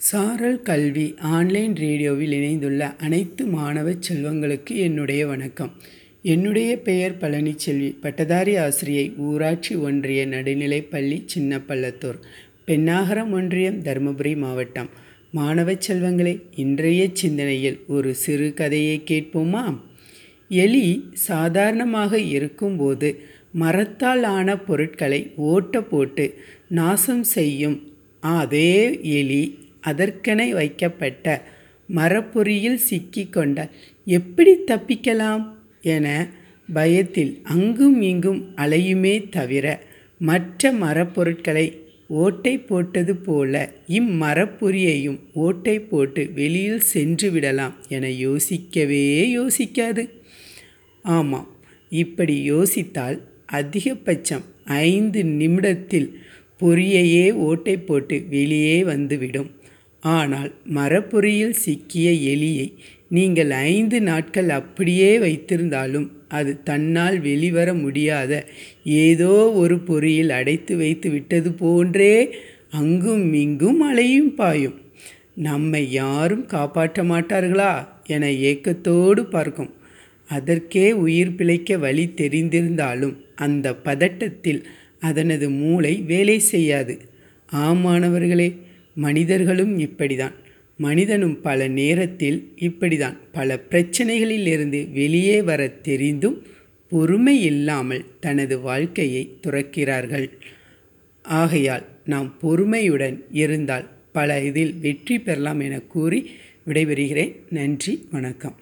சாரல் கல்வி ஆன்லைன் ரேடியோவில் இணைந்துள்ள அனைத்து மாணவ செல்வங்களுக்கு என்னுடைய வணக்கம். என்னுடைய பெயர் பழனிச்செல்வி. பட்டதாரி ஆசிரியை ஊராட்சி ஒன்றிய நடுநிலைப்பள்ளி சின்னப்பள்ளத்தூர் பெண்ணாகரம் ஒன்றியம் தருமபுரி மாவட்டம். மாணவ செல்வங்களே இன்றைய சிந்தனையில் ஒரு சிறு கதையை கேட்போமா? எலி சாதாரணமாக இருக்கும்போது மரத்தால் ஆன பொருட்களை ஓட்ட போட்டு நாசம் செய்யும் அதே எலி அதற்கென வைக்கப்பட்ட மரப்பொறியில் சிக்கிக்கொண்டால் எப்படி தப்பிக்கலாம்? என பயத்தில் அங்கும் இங்கும் அலையுமே தவிர மற்ற மரப்பொருட்களை ஓட்டை போட்டது போல இம்மரப்பொறியையும் ஓட்டை போட்டு வெளியில் சென்று விடலாம் என யோசிக்கவே யோசிக்காது. ஆமாம் இப்படி யோசித்தால் அதிகபட்சம் ஐந்து நிமிடத்தில் பொறியையே ஓட்டை போட்டு வெளியே வந்துவிடும். ஆனால் மரப்பொறியில் சிக்கிய எலியை நீங்கள் ஐந்து நாட்கள் அப்படியே வைத்திருந்தாலும் அது தன்னால் வெளிவர முடியாத ஏதோ ஒரு பொறியில் அடைத்து வைத்து விட்டது போன்றே அங்கும் இங்கும் அலையும் பாயும். நம்மை யாரும் காப்பாற்ற மாட்டார்களா என ஏக்கத்தோடு பார்க்கும். அதற்கே உயிர் பிழைக்க வழி தெரிந்திருந்தாலும் அந்த பதட்டத்தில் அதனது மூளை வேலை செய்யாது. ஆமானவர்களே மனிதர்களும் இப்படிதான். மனிதனும் பல நேரத்தில் இப்படிதான். பல பிரச்சனைகளில் இருந்து வெளியே வர தெரிந்தும் பொறுமை இல்லாமல் தனது வாழ்க்கையை துறக்கிறார்கள். ஆகையால் நாம் பொறுமையுடன் இருந்தால் பல இதில் வெற்றி பெறலாம் என கூறி விடைபெறுகிறேன். நன்றி வணக்கம்.